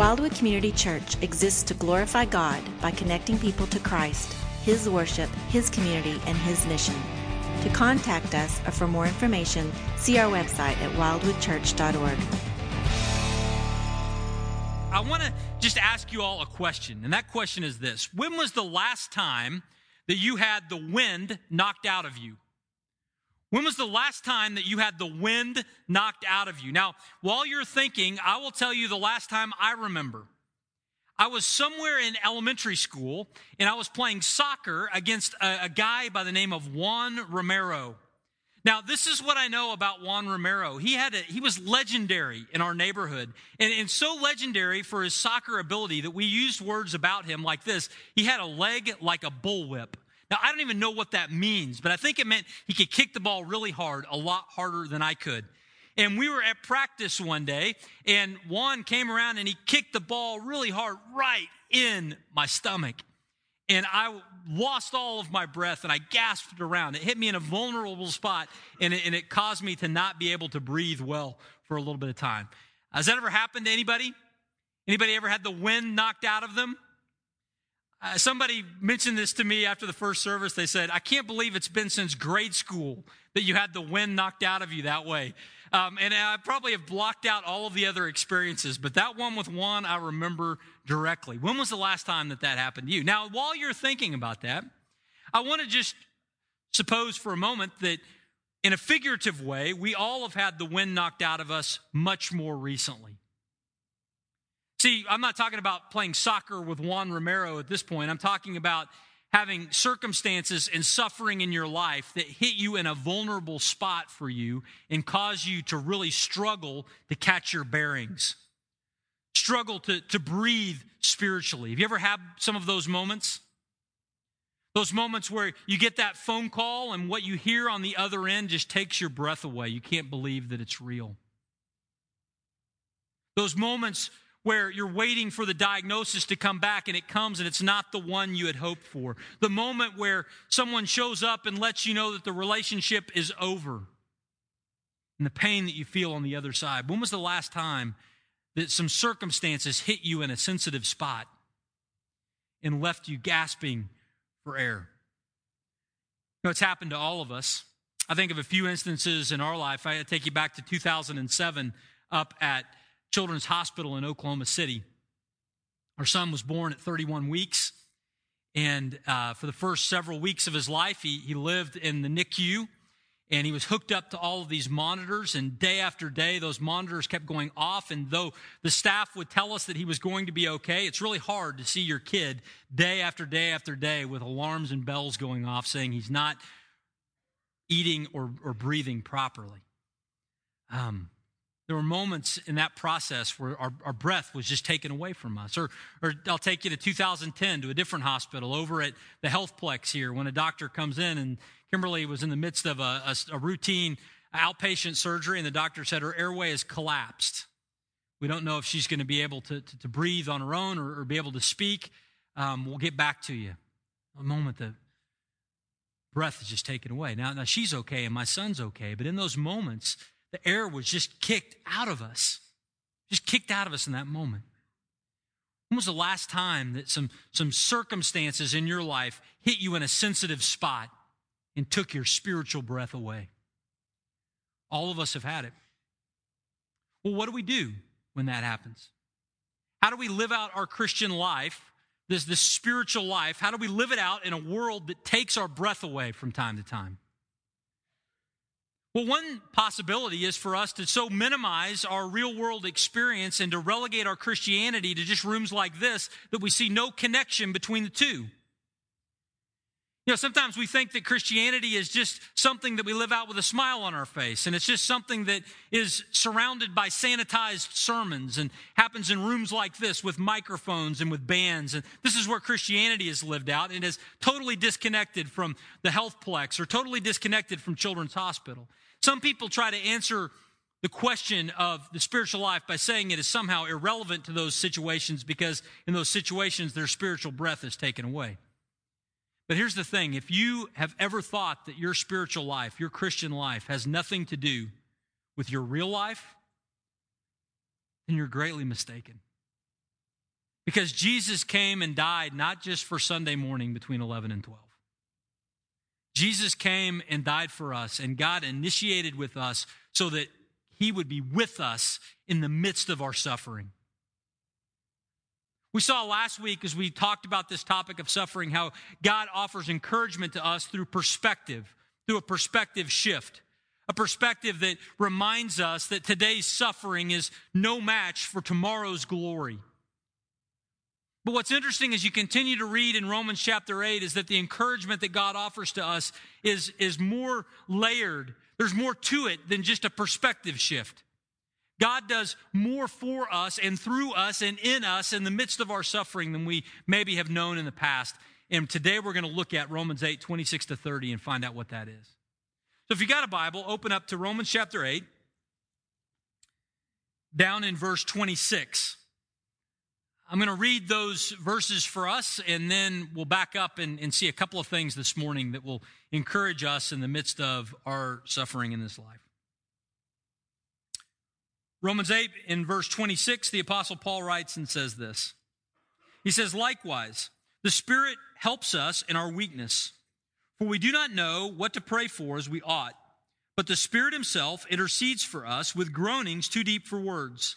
Wildwood Community Church exists to glorify God by connecting people to Christ, His worship, His community, and His mission. To contact us or for more information, see our website at wildwoodchurch.org. I want to just ask you all a question, and that question is this When was the last time that you had the wind knocked out of you? When was the last time that you had the wind knocked out of you? Now, while you're thinking, I will tell you the last time I remember. I was somewhere in elementary school and I was playing soccer against a, a, guy by the name of Juan Romero. Now, this is what I know about Juan Romero. He had a, he was legendary in our neighborhood and, and so legendary for his soccer ability that we used words about him like this. He had a leg like a bullwhip. Now, I don't even know what that means, but I think it meant he could kick the ball really hard, a lot harder than I could. And we were at practice one day, and Juan came around and he kicked the ball really hard right in my stomach. And I lost all of my breath and I gasped around. It hit me in a vulnerable spot, and it, and it caused me to not be able to breathe well for a little bit of time. Has that ever happened to anybody? Anybody ever had the wind knocked out of them? Uh, somebody mentioned this to me after the first service. They said, I can't believe it's been since grade school that you had the wind knocked out of you that way. Um, and I probably have blocked out all of the other experiences, but that one with Juan, I remember directly. When was the last time that that happened to you? Now, while you're thinking about that, I want to just suppose for a moment that in a figurative way, we all have had the wind knocked out of us much more recently. See, I'm not talking about playing soccer with Juan Romero at this point. I'm talking about having circumstances and suffering in your life that hit you in a vulnerable spot for you and cause you to really struggle to catch your bearings, struggle to, to breathe spiritually. Have you ever had some of those moments? Those moments where you get that phone call and what you hear on the other end just takes your breath away. You can't believe that it's real. Those moments where you're waiting for the diagnosis to come back and it comes and it's not the one you had hoped for. The moment where someone shows up and lets you know that the relationship is over and the pain that you feel on the other side. When was the last time that some circumstances hit you in a sensitive spot and left you gasping for air? You know, it's happened to all of us. I think of a few instances in our life. I take you back to 2007 up at Children's Hospital in Oklahoma City. Our son was born at 31 weeks, and uh, for the first several weeks of his life, he, he lived in the NICU, and he was hooked up to all of these monitors. And day after day, those monitors kept going off. And though the staff would tell us that he was going to be okay, it's really hard to see your kid day after day after day with alarms and bells going off saying he's not eating or, or breathing properly. Um, there were moments in that process where our, our breath was just taken away from us. Or, or I'll take you to 2010 to a different hospital over at the Healthplex here when a doctor comes in and Kimberly was in the midst of a, a, a routine outpatient surgery and the doctor said her airway has collapsed. We don't know if she's going to be able to, to, to breathe on her own or, or, be able to speak. Um, we'll get back to you. A moment that breath is just taken away. Now, now she's okay and my son's okay, but in those moments, the air was just kicked out of us, just kicked out of us in that moment. When was the last time that some, some circumstances in your life hit you in a sensitive spot and took your spiritual breath away? All of us have had it. Well, what do we do when that happens? How do we live out our Christian life, this, this spiritual life? How do we live it out in a world that takes our breath away from time to time? Well, one possibility is for us to so minimize our real world experience and to relegate our Christianity to just rooms like this that we see no connection between the two. You know, sometimes we think that Christianity is just something that we live out with a smile on our face, and it's just something that is surrounded by sanitized sermons and happens in rooms like this with microphones and with bands. And this is where Christianity is lived out and is totally disconnected from the healthplex or totally disconnected from Children's Hospital. Some people try to answer the question of the spiritual life by saying it is somehow irrelevant to those situations because in those situations their spiritual breath is taken away. But here's the thing if you have ever thought that your spiritual life, your Christian life, has nothing to do with your real life, then you're greatly mistaken. Because Jesus came and died not just for Sunday morning between 11 and 12. Jesus came and died for us, and God initiated with us so that he would be with us in the midst of our suffering. We saw last week as we talked about this topic of suffering how God offers encouragement to us through perspective, through a perspective shift, a perspective that reminds us that today's suffering is no match for tomorrow's glory. But what's interesting as you continue to read in Romans chapter 8 is that the encouragement that God offers to us is, is more layered. There's more to it than just a perspective shift. God does more for us and through us and in us in the midst of our suffering than we maybe have known in the past. And today we're going to look at Romans 8, 26 to 30 and find out what that is. So if you got a Bible, open up to Romans chapter 8, down in verse 26. I'm going to read those verses for us, and then we'll back up and, and, see a couple of things this morning that will encourage us in the midst of our suffering in this life. Romans 8, in verse 26, the Apostle Paul writes and says this He says, Likewise, the Spirit helps us in our weakness, for we do not know what to pray for as we ought, but the Spirit Himself intercedes for us with groanings too deep for words.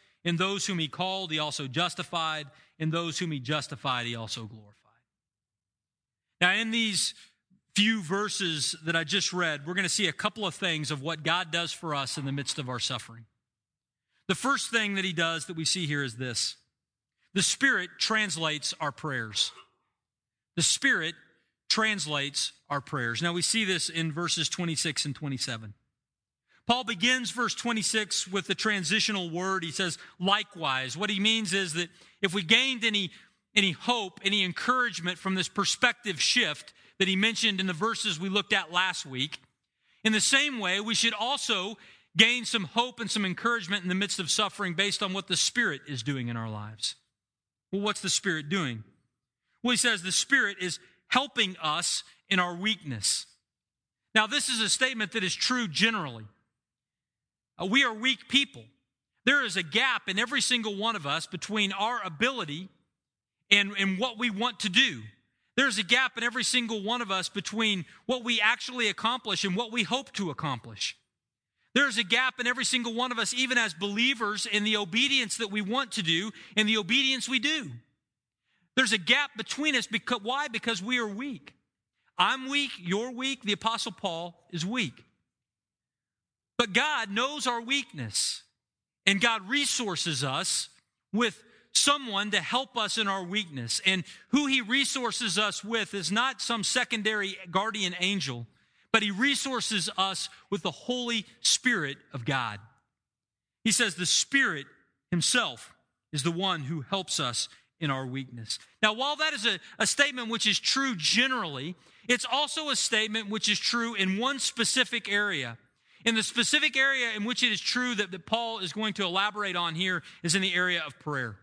And those whom he called, he also justified In those whom he justified, he also glorified. Now, in these few verses that I just read, we're going to see a couple of things of what God does for us in the midst of our suffering. The first thing that he does that we see here is this the Spirit translates our prayers. The Spirit translates our prayers. Now, we see this in verses 26 and 27. Paul begins verse 26 with the transitional word. He says, likewise. What he means is that if we gained any, any hope, any encouragement from this perspective shift that he mentioned in the verses we looked at last week, in the same way, we should also gain some hope and some encouragement in the midst of suffering based on what the Spirit is doing in our lives. Well, what's the Spirit doing? Well, he says the Spirit is helping us in our weakness. Now, this is a statement that is true generally. Uh, we are weak people. There is a gap in every single one of us between our ability and, and what we want to do. There's a gap in every single one of us between what we actually accomplish and what we hope to accomplish. There's a gap in every single one of us, even as believers, in the obedience that we want to do and the obedience we do. There's a gap between us because why? Because we are weak. I'm weak, you're weak, the Apostle Paul is weak. But God knows our weakness, and God resources us with someone to help us in our weakness. And who He resources us with is not some secondary guardian angel, but He resources us with the Holy Spirit of God. He says the Spirit Himself is the one who helps us in our weakness. Now, while that is a, a statement which is true generally, it's also a statement which is true in one specific area. In the specific area in which it is true that, that Paul is going to elaborate on here is in the area of prayer.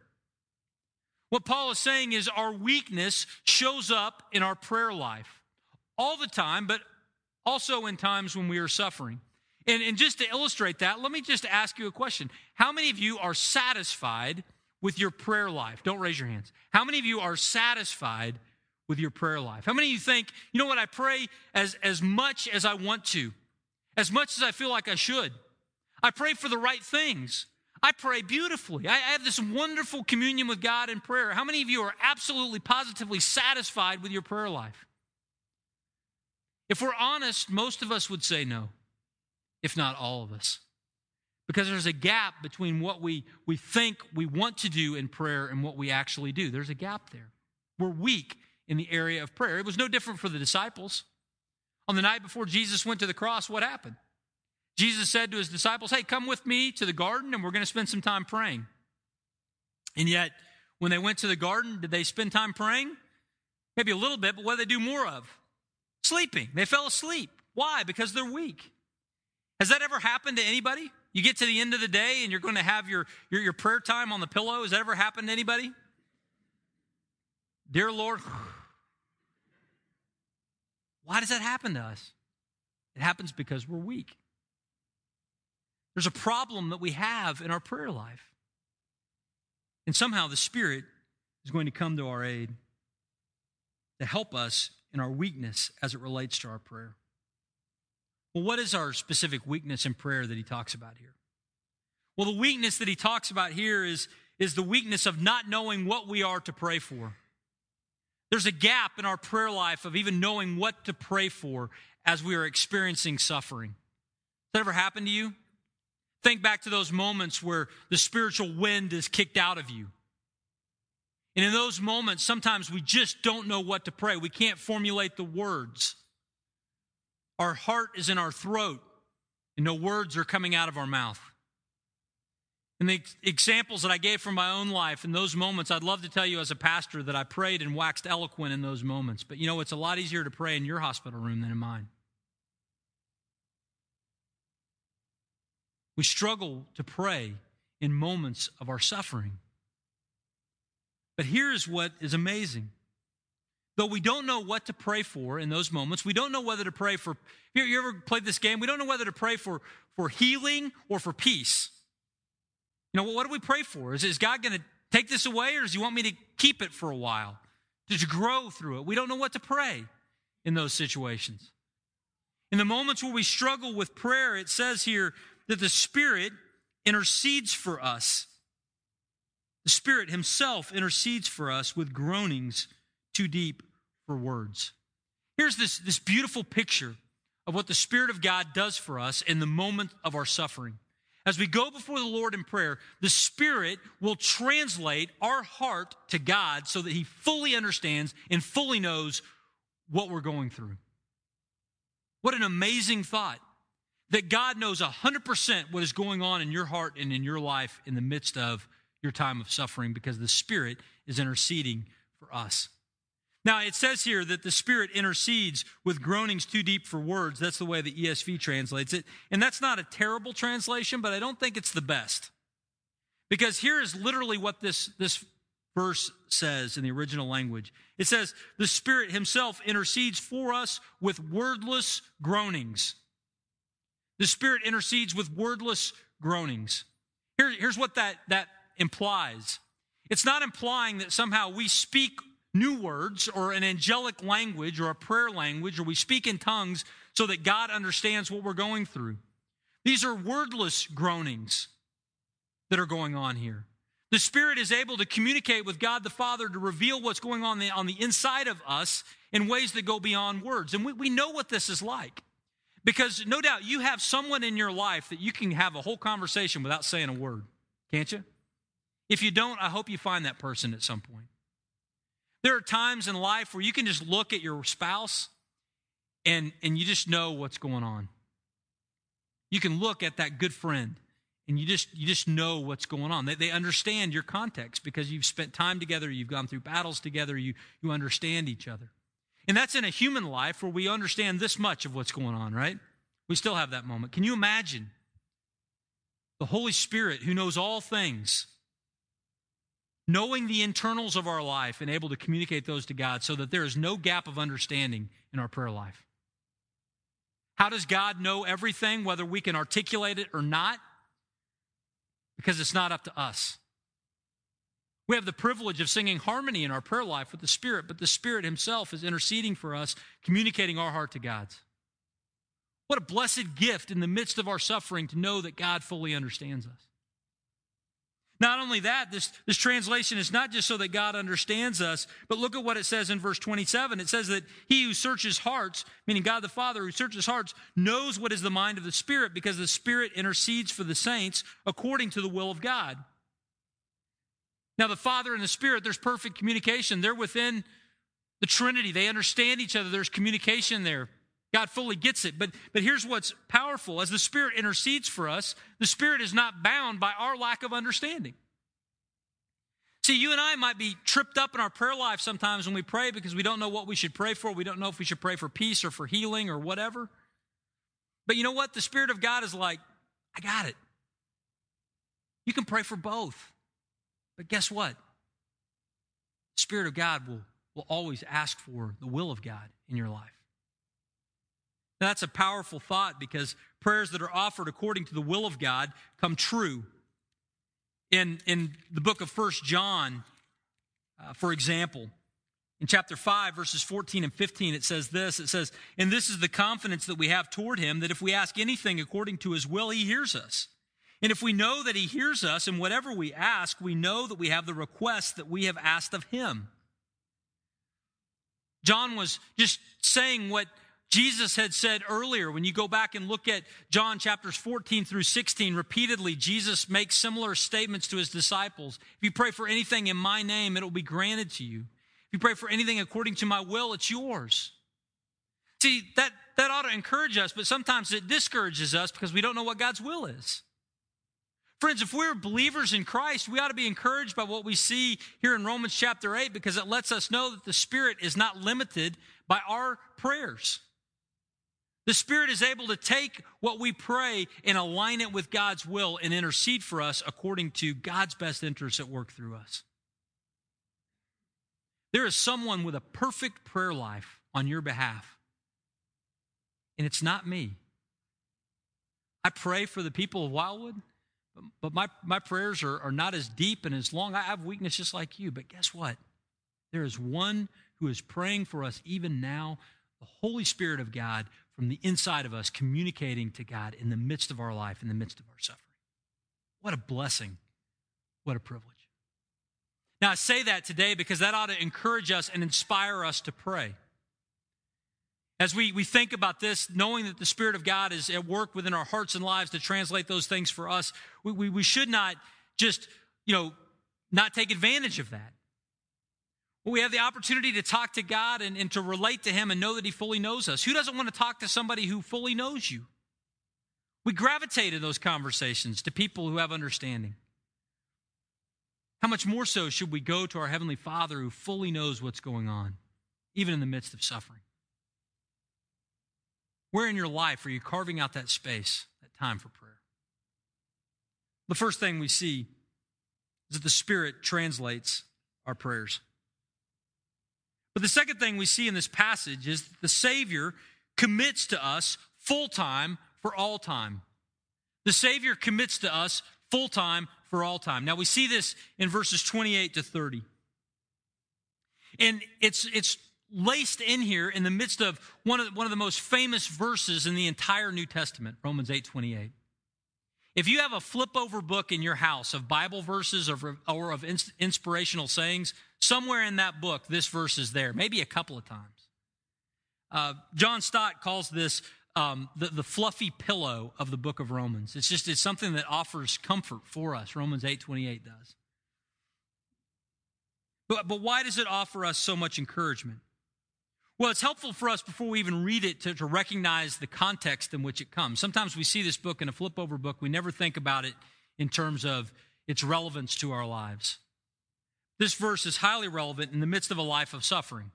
What Paul is saying is our weakness shows up in our prayer life all the time, but also in times when we are suffering. And, and just to illustrate that, let me just ask you a question. How many of you are satisfied with your prayer life? Don't raise your hands. How many of you are satisfied with your prayer life? How many of you think, you know what, I pray as, as much as I want to? As much as I feel like I should. I pray for the right things. I pray beautifully. I have this wonderful communion with God in prayer. How many of you are absolutely, positively satisfied with your prayer life? If we're honest, most of us would say no, if not all of us. Because there's a gap between what we, we think we want to do in prayer and what we actually do. There's a gap there. We're weak in the area of prayer. It was no different for the disciples. On the night before Jesus went to the cross, what happened? Jesus said to his disciples, Hey, come with me to the garden and we're going to spend some time praying. And yet, when they went to the garden, did they spend time praying? Maybe a little bit, but what do they do more of? Sleeping. They fell asleep. Why? Because they're weak. Has that ever happened to anybody? You get to the end of the day and you're going to have your, your, your prayer time on the pillow. Has that ever happened to anybody? Dear Lord, why does that happen to us? It happens because we're weak. There's a problem that we have in our prayer life. And somehow the Spirit is going to come to our aid to help us in our weakness as it relates to our prayer. Well, what is our specific weakness in prayer that he talks about here? Well, the weakness that he talks about here is, is the weakness of not knowing what we are to pray for. There's a gap in our prayer life of even knowing what to pray for as we are experiencing suffering. Has that ever happened to you? Think back to those moments where the spiritual wind is kicked out of you. And in those moments, sometimes we just don't know what to pray. We can't formulate the words. Our heart is in our throat, and no words are coming out of our mouth. And the examples that I gave from my own life in those moments, I'd love to tell you as a pastor that I prayed and waxed eloquent in those moments. But you know, it's a lot easier to pray in your hospital room than in mine. We struggle to pray in moments of our suffering. But here's what is amazing Though we don't know what to pray for in those moments, we don't know whether to pray for. You, you ever played this game? We don't know whether to pray for, for healing or for peace. You know, what do we pray for? Is, is God going to take this away or does He want me to keep it for a while? To grow through it? We don't know what to pray in those situations. In the moments where we struggle with prayer, it says here that the Spirit intercedes for us. The Spirit Himself intercedes for us with groanings too deep for words. Here's this, this beautiful picture of what the Spirit of God does for us in the moment of our suffering. As we go before the Lord in prayer, the Spirit will translate our heart to God so that He fully understands and fully knows what we're going through. What an amazing thought that God knows 100% what is going on in your heart and in your life in the midst of your time of suffering because the Spirit is interceding for us. Now, it says here that the Spirit intercedes with groanings too deep for words. That's the way the ESV translates it. And that's not a terrible translation, but I don't think it's the best. Because here is literally what this, this verse says in the original language it says, The Spirit Himself intercedes for us with wordless groanings. The Spirit intercedes with wordless groanings. Here, here's what that, that implies it's not implying that somehow we speak new words or an angelic language or a prayer language or we speak in tongues so that God understands what we're going through. These are wordless groanings that are going on here. The Spirit is able to communicate with God the Father to reveal what's going on on the inside of us in ways that go beyond words. And we, we know what this is like. Because no doubt you have someone in your life that you can have a whole conversation without saying a word, can't you? If you don't, I hope you find that person at some point. There are times in life where you can just look at your spouse and, and you just know what's going on. You can look at that good friend and you just you just know what's going on. They, they understand your context because you've spent time together, you've gone through battles together, you, you understand each other. And that's in a human life where we understand this much of what's going on, right? We still have that moment. Can you imagine the Holy Spirit who knows all things? Knowing the internals of our life and able to communicate those to God so that there is no gap of understanding in our prayer life. How does God know everything, whether we can articulate it or not? Because it's not up to us. We have the privilege of singing harmony in our prayer life with the Spirit, but the Spirit Himself is interceding for us, communicating our heart to God's. What a blessed gift in the midst of our suffering to know that God fully understands us. Not only that, this, this translation is not just so that God understands us, but look at what it says in verse 27. It says that he who searches hearts, meaning God the Father who searches hearts, knows what is the mind of the Spirit because the Spirit intercedes for the saints according to the will of God. Now, the Father and the Spirit, there's perfect communication. They're within the Trinity, they understand each other, there's communication there. God fully gets it. But, but here's what's powerful as the Spirit intercedes for us, the Spirit is not bound by our lack of understanding. See, you and I might be tripped up in our prayer life sometimes when we pray because we don't know what we should pray for. We don't know if we should pray for peace or for healing or whatever. But you know what? The Spirit of God is like, I got it. You can pray for both. But guess what? The Spirit of God will, will always ask for the will of God in your life. Now, that's a powerful thought because prayers that are offered according to the will of God come true in, in the book of First John, uh, for example, in chapter 5, verses 14 and 15, it says this It says, And this is the confidence that we have toward him, that if we ask anything according to his will, he hears us. And if we know that he hears us, and whatever we ask, we know that we have the request that we have asked of him. John was just saying what Jesus had said earlier, when you go back and look at John chapters 14 through 16, repeatedly, Jesus makes similar statements to his disciples. If you pray for anything in my name, it will be granted to you. If you pray for anything according to my will, it's yours. See, that, that ought to encourage us, but sometimes it discourages us because we don't know what God's will is. Friends, if we're believers in Christ, we ought to be encouraged by what we see here in Romans chapter 8 because it lets us know that the Spirit is not limited by our prayers. The Spirit is able to take what we pray and align it with God's will and intercede for us according to God's best interests at work through us. There is someone with a perfect prayer life on your behalf, and it's not me. I pray for the people of Wildwood, but my, my prayers are, are not as deep and as long. I have weakness just like you, but guess what? There is one who is praying for us even now, the Holy Spirit of God from the inside of us, communicating to God in the midst of our life, in the midst of our suffering. What a blessing. What a privilege. Now, I say that today because that ought to encourage us and inspire us to pray. As we, we think about this, knowing that the Spirit of God is at work within our hearts and lives to translate those things for us, we, we, we should not just, you know, not take advantage of that. We have the opportunity to talk to God and, and to relate to Him and know that He fully knows us. Who doesn't want to talk to somebody who fully knows you? We gravitate in those conversations to people who have understanding. How much more so should we go to our Heavenly Father who fully knows what's going on, even in the midst of suffering? Where in your life are you carving out that space, that time for prayer? The first thing we see is that the Spirit translates our prayers. But the second thing we see in this passage is the Savior commits to us full time for all time. The Savior commits to us full time for all time. Now we see this in verses 28 to 30. And it's, it's laced in here in the midst of one of, one of the most famous verses in the entire New Testament, Romans 8 28. If you have a flip over book in your house of Bible verses or, or of inspirational sayings, somewhere in that book, this verse is there, maybe a couple of times. Uh, John Stott calls this um, the, the fluffy pillow of the book of Romans. It's just it's something that offers comfort for us. Romans 8 28 does. But, but why does it offer us so much encouragement? Well, it's helpful for us before we even read it to, to recognize the context in which it comes. Sometimes we see this book in a flip over book, we never think about it in terms of its relevance to our lives. This verse is highly relevant in the midst of a life of suffering.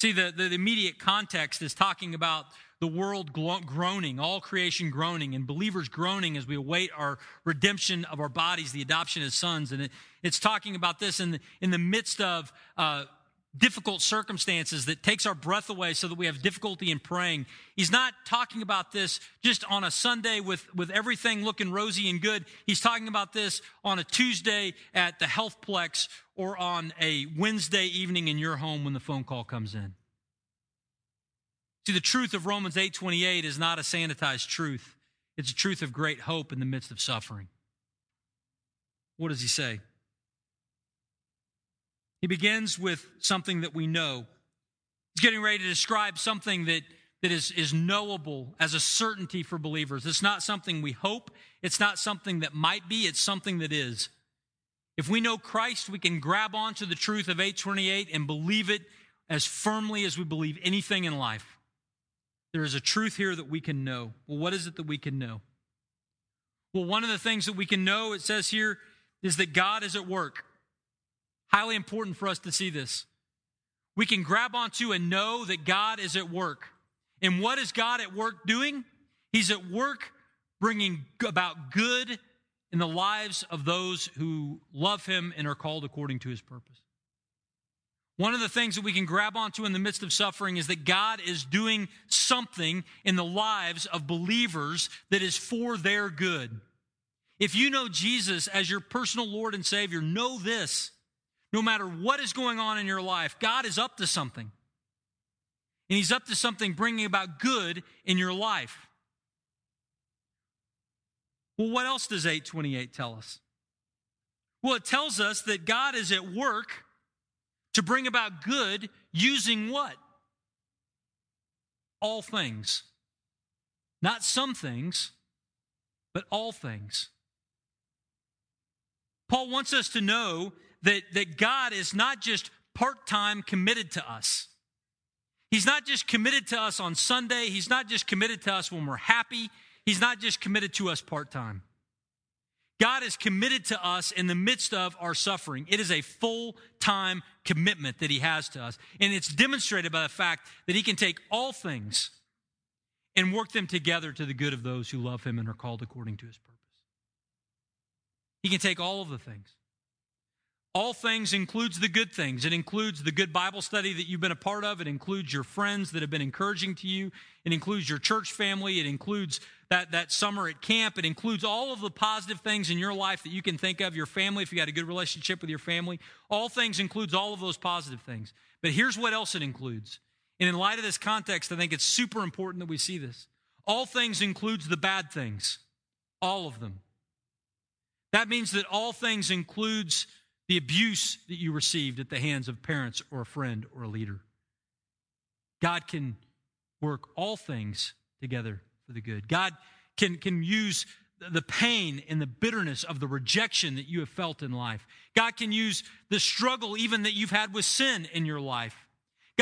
See, the, the immediate context is talking about the world groaning, all creation groaning, and believers groaning as we await our redemption of our bodies, the adoption as sons. And it, it's talking about this in the, in the midst of uh, difficult circumstances that takes our breath away so that we have difficulty in praying. He's not talking about this just on a Sunday with, with everything looking rosy and good. He's talking about this on a Tuesday at the Healthplex or on a Wednesday evening in your home when the phone call comes in. See, the truth of Romans 8:28 is not a sanitized truth. It's a truth of great hope in the midst of suffering. What does he say? He begins with something that we know. He's getting ready to describe something that, that is, is knowable as a certainty for believers. It's not something we hope, it's not something that might be, it's something that is. If we know Christ, we can grab onto the truth of 828 and believe it as firmly as we believe anything in life. There is a truth here that we can know. Well, what is it that we can know? Well, one of the things that we can know, it says here, is that God is at work. Highly important for us to see this. We can grab onto and know that God is at work. And what is God at work doing? He's at work bringing about good in the lives of those who love Him and are called according to His purpose. One of the things that we can grab onto in the midst of suffering is that God is doing something in the lives of believers that is for their good. If you know Jesus as your personal Lord and Savior, know this. No matter what is going on in your life, God is up to something. And He's up to something bringing about good in your life. Well, what else does 828 tell us? Well, it tells us that God is at work to bring about good using what? All things. Not some things, but all things. Paul wants us to know that, that God is not just part time committed to us. He's not just committed to us on Sunday. He's not just committed to us when we're happy. He's not just committed to us part time. God is committed to us in the midst of our suffering. It is a full time commitment that He has to us. And it's demonstrated by the fact that He can take all things and work them together to the good of those who love Him and are called according to His purpose. He can take all of the things. All things includes the good things. It includes the good Bible study that you've been a part of. It includes your friends that have been encouraging to you. It includes your church family. It includes that, that summer at camp. It includes all of the positive things in your life that you can think of, your family, if you got a good relationship with your family. All things includes all of those positive things. But here's what else it includes. And in light of this context, I think it's super important that we see this. All things includes the bad things. All of them. That means that all things includes the abuse that you received at the hands of parents or a friend or a leader. God can work all things together for the good. God can, can use the pain and the bitterness of the rejection that you have felt in life. God can use the struggle even that you've had with sin in your life.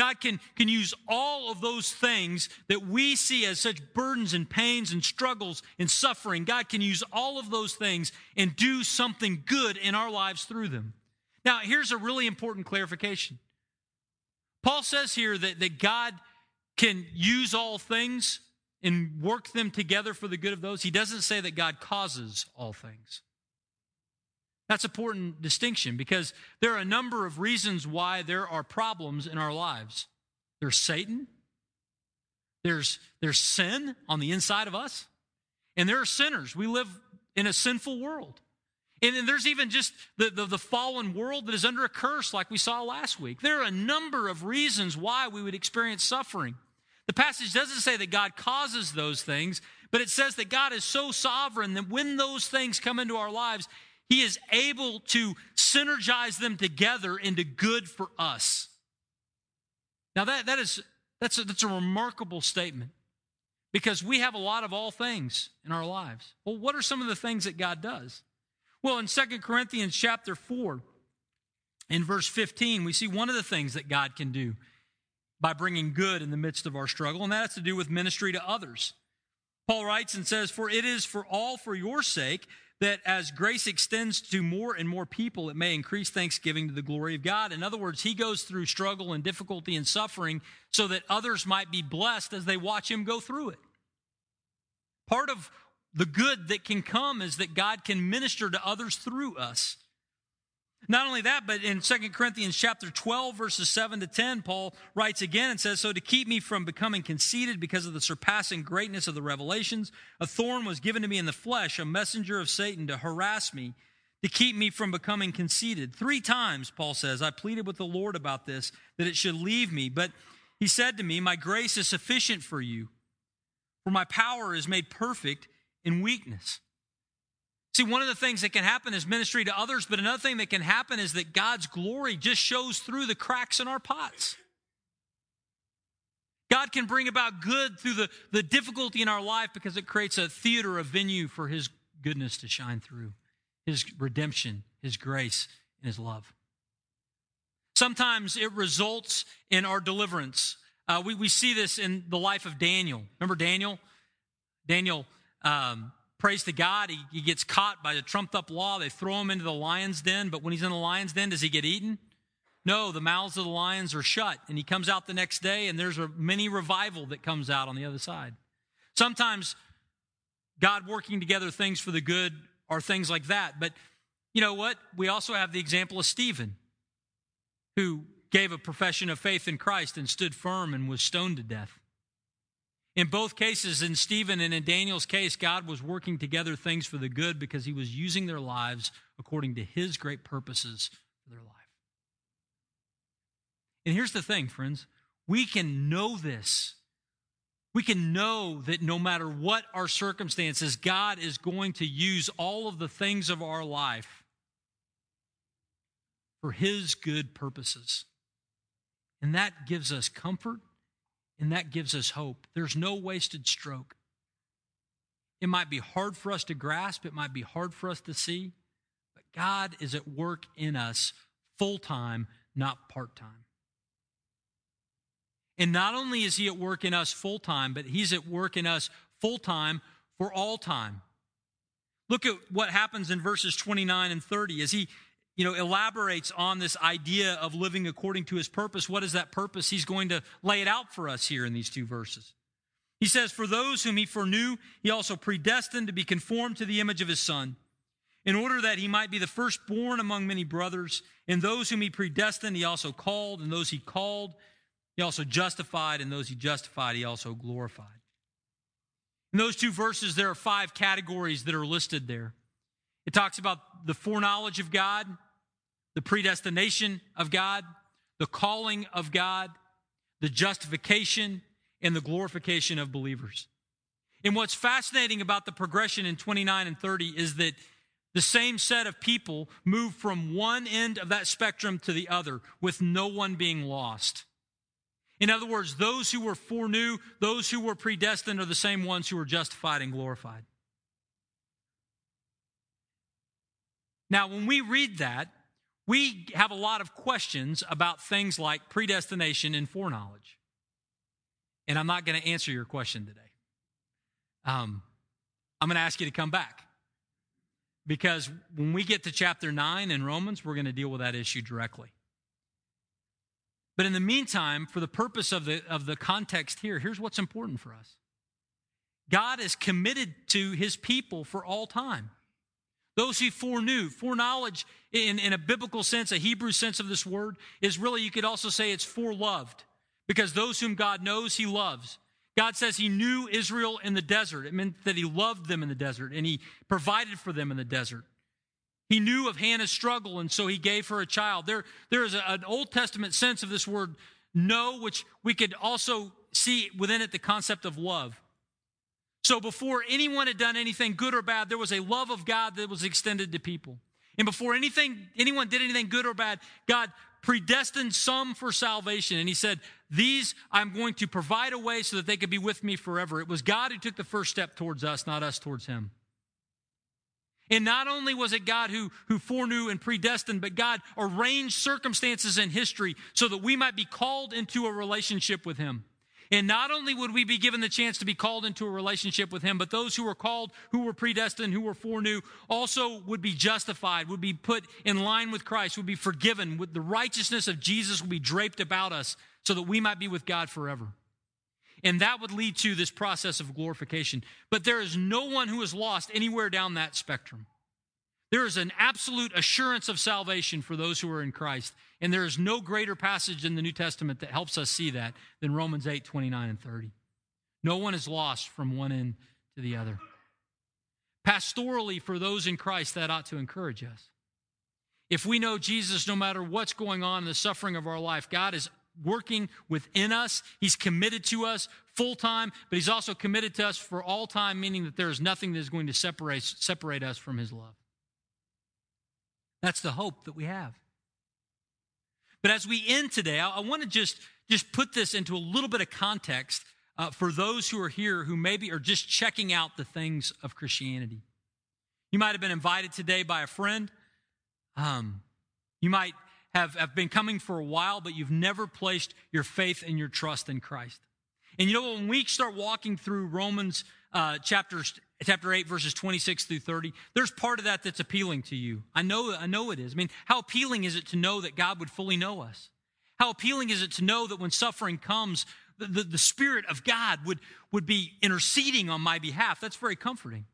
God can, can use all of those things that we see as such burdens and pains and struggles and suffering. God can use all of those things and do something good in our lives through them. Now, here's a really important clarification. Paul says here that, that God can use all things and work them together for the good of those. He doesn't say that God causes all things. That's an important distinction because there are a number of reasons why there are problems in our lives. There's Satan, there's, there's sin on the inside of us, and there are sinners. We live in a sinful world. And then there's even just the, the, the, fallen world that is under a curse, like we saw last week. There are a number of reasons why we would experience suffering. The passage doesn't say that God causes those things, but it says that God is so sovereign that when those things come into our lives, He is able to synergize them together into good for us. Now, that, that is, that's, a, that's a remarkable statement because we have a lot of all things in our lives. Well, what are some of the things that God does? Well, in Second Corinthians chapter 4, in verse 15, we see one of the things that God can do by bringing good in the midst of our struggle, and that has to do with ministry to others. Paul writes and says, For it is for all for your sake that as grace extends to more and more people, it may increase thanksgiving to the glory of God. In other words, he goes through struggle and difficulty and suffering so that others might be blessed as they watch him go through it. Part of the good that can come is that God can minister to others through us. Not only that, but in 2 Corinthians chapter 12, verses 7 to 10, Paul writes again and says, So to keep me from becoming conceited because of the surpassing greatness of the revelations, a thorn was given to me in the flesh, a messenger of Satan to harass me, to keep me from becoming conceited. Three times, Paul says, I pleaded with the Lord about this, that it should leave me. But he said to me, My grace is sufficient for you, for my power is made perfect in weakness. See, one of the things that can happen is ministry to others, but another thing that can happen is that God's glory just shows through the cracks in our pots. God can bring about good through the, the difficulty in our life because it creates a theater, a venue for His goodness to shine through, His redemption, His grace, and His love. Sometimes it results in our deliverance. Uh, we, we see this in the life of Daniel. Remember Daniel? Daniel um, prays to God. He, he gets caught by the trumped up law. They throw him into the lion's den. But when he's in the lion's den, does he get eaten? No, the mouths of the lions are shut. And he comes out the next day, and there's a mini revival that comes out on the other side. Sometimes God working together things for the good are things like that. But you know what? We also have the example of Stephen, who gave a profession of faith in Christ and stood firm and was stoned to death. In both cases, in Stephen and in Daniel's case, God was working together things for the good because he was using their lives according to his great purposes for their life. And here's the thing, friends we can know this. We can know that no matter what our circumstances, God is going to use all of the things of our life for his good purposes. And that gives us comfort and that gives us hope. There's no wasted stroke. It might be hard for us to grasp, it might be hard for us to see, but God is at work in us full time, not part time. And not only is He at work in us full time, but He's at work in us full time for all time. Look at what happens in verses 29 and 30 as He you know, elaborates on this idea of living according to his purpose. What is that purpose? He's going to lay it out for us here in these two verses. He says, For those whom he foreknew, he also predestined to be conformed to the image of his son, in order that he might be the firstborn among many brothers. And those whom he predestined, he also called, and those he called, he also justified, and those he justified, he also glorified. In those two verses, there are five categories that are listed there. It talks about the foreknowledge of God, the predestination of God, the calling of God, the justification, and the glorification of believers. And what's fascinating about the progression in 29 and 30 is that the same set of people move from one end of that spectrum to the other with no one being lost. In other words, those who were foreknew, those who were predestined are the same ones who were justified and glorified. Now, when we read that, we have a lot of questions about things like predestination and foreknowledge. And I'm not going to answer your question today. Um, I'm going to ask you to come back. Because when we get to chapter 9 in Romans, we're going to deal with that issue directly. But in the meantime, for the purpose of the, of the context here, here's what's important for us God is committed to his people for all time. Those he foreknew. Foreknowledge, in, in a biblical sense, a Hebrew sense of this word, is really, you could also say it's foreloved. Because those whom God knows, he loves. God says he knew Israel in the desert. It meant that he loved them in the desert and he provided for them in the desert. He knew of Hannah's struggle, and so he gave her a child. There, there is a, an Old Testament sense of this word know, which we could also see within it the concept of love. So before anyone had done anything good or bad, there was a love of God that was extended to people. And before anything, anyone did anything good or bad, God predestined some for salvation. And he said, These I'm going to provide a way so that they could be with me forever. It was God who took the first step towards us, not us towards him. And not only was it God who, who foreknew and predestined, but God arranged circumstances in history so that we might be called into a relationship with him. And not only would we be given the chance to be called into a relationship with Him, but those who were called, who were predestined, who were foreknew, also would be justified, would be put in line with Christ, would be forgiven. With the righteousness of Jesus would be draped about us so that we might be with God forever. And that would lead to this process of glorification. But there is no one who is lost anywhere down that spectrum. There is an absolute assurance of salvation for those who are in Christ. And there is no greater passage in the New Testament that helps us see that than Romans 8, 29 and 30. No one is lost from one end to the other. Pastorally, for those in Christ, that ought to encourage us. If we know Jesus, no matter what's going on in the suffering of our life, God is working within us. He's committed to us full time, but He's also committed to us for all time, meaning that there is nothing that is going to separate, separate us from His love. That's the hope that we have. But as we end today, I, I want to just, just put this into a little bit of context uh, for those who are here who maybe are just checking out the things of Christianity. You might have been invited today by a friend. Um, you might have, have been coming for a while, but you've never placed your faith and your trust in Christ. And you know, when we start walking through Romans uh, chapters chapter 8 verses 26 through 30 there's part of that that's appealing to you. I know i know it is. I mean how appealing is it to know that god would fully know us? How appealing is it to know that when suffering comes the, the, the spirit of god would would be interceding on my behalf? That's very comforting.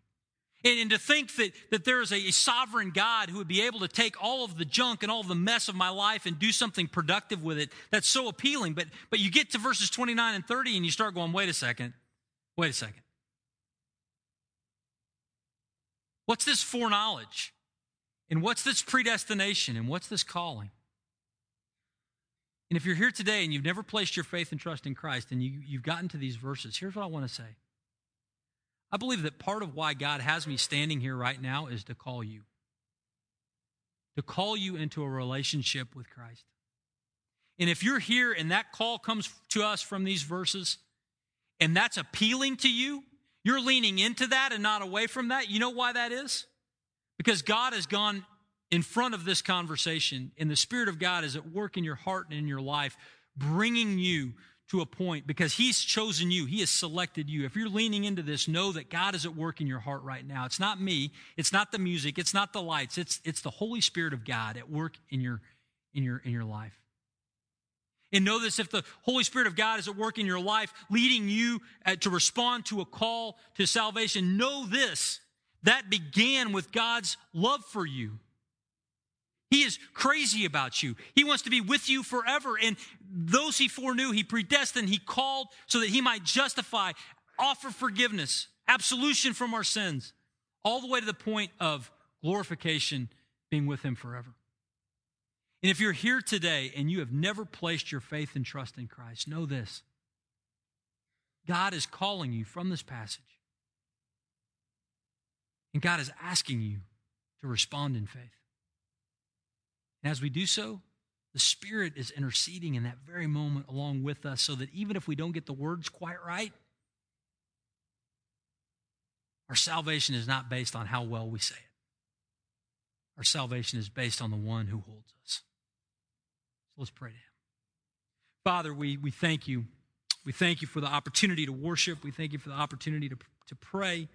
And, and to think that, that there is a, a sovereign God who would be able to take all of the junk and all of the mess of my life and do something productive with it, that's so appealing. But, but you get to verses 29 and 30 and you start going, wait a second, wait a second. What's this foreknowledge? And what's this predestination? And what's this calling? And if you're here today and you've never placed your faith and trust in Christ and you, you've gotten to these verses, here's what I want to say. I believe that part of why God has me standing here right now is to call you, to call you into a relationship with Christ. And if you're here and that call comes to us from these verses, and that's appealing to you, you're leaning into that and not away from that. You know why that is? Because God has gone in front of this conversation, and the Spirit of God is at work in your heart and in your life, bringing you to a point because He's chosen you. He has selected you. If you're leaning into this, know that God is at work in your heart right now. It's not me. It's not the music. It's not the lights. It's, it's the Holy Spirit of God at work in your, in your, in your life. And know this if the Holy Spirit of God is at work in your life, leading you uh, to respond to a call to salvation, know this that began with God's love for you. He is crazy about you. He wants to be with you forever. And those he foreknew, he predestined, he called so that he might justify, offer forgiveness, absolution from our sins, all the way to the point of glorification, being with him forever. And if you're here today and you have never placed your faith and trust in Christ, know this God is calling you from this passage. And God is asking you to respond in faith. And as we do so, the Spirit is interceding in that very moment along with us so that even if we don't get the words quite right, our salvation is not based on how well we say it. Our salvation is based on the one who holds us. Let's pray to Him. Father, we, we thank you. We thank you for the opportunity to worship. We thank you for the opportunity to, to pray.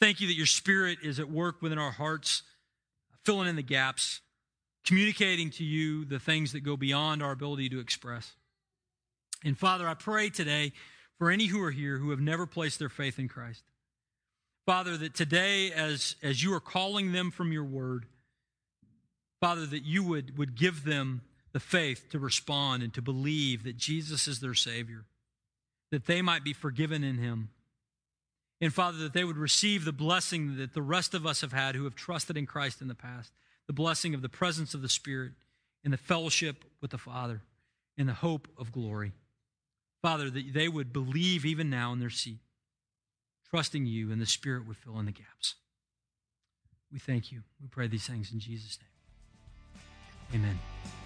Thank you that your Spirit is at work within our hearts, filling in the gaps communicating to you the things that go beyond our ability to express. And Father, I pray today for any who are here who have never placed their faith in Christ. Father, that today, as, as you are calling them from your word, Father, that you would, would give them the faith to respond and to believe that Jesus is their Savior, that they might be forgiven in Him. And Father, that they would receive the blessing that the rest of us have had who have trusted in Christ in the past the blessing of the presence of the Spirit and the fellowship with the Father and the hope of glory. Father, that they would believe even now in their seat, trusting you, and the Spirit would fill in the gaps. We thank you. We pray these things in Jesus' name. Amen.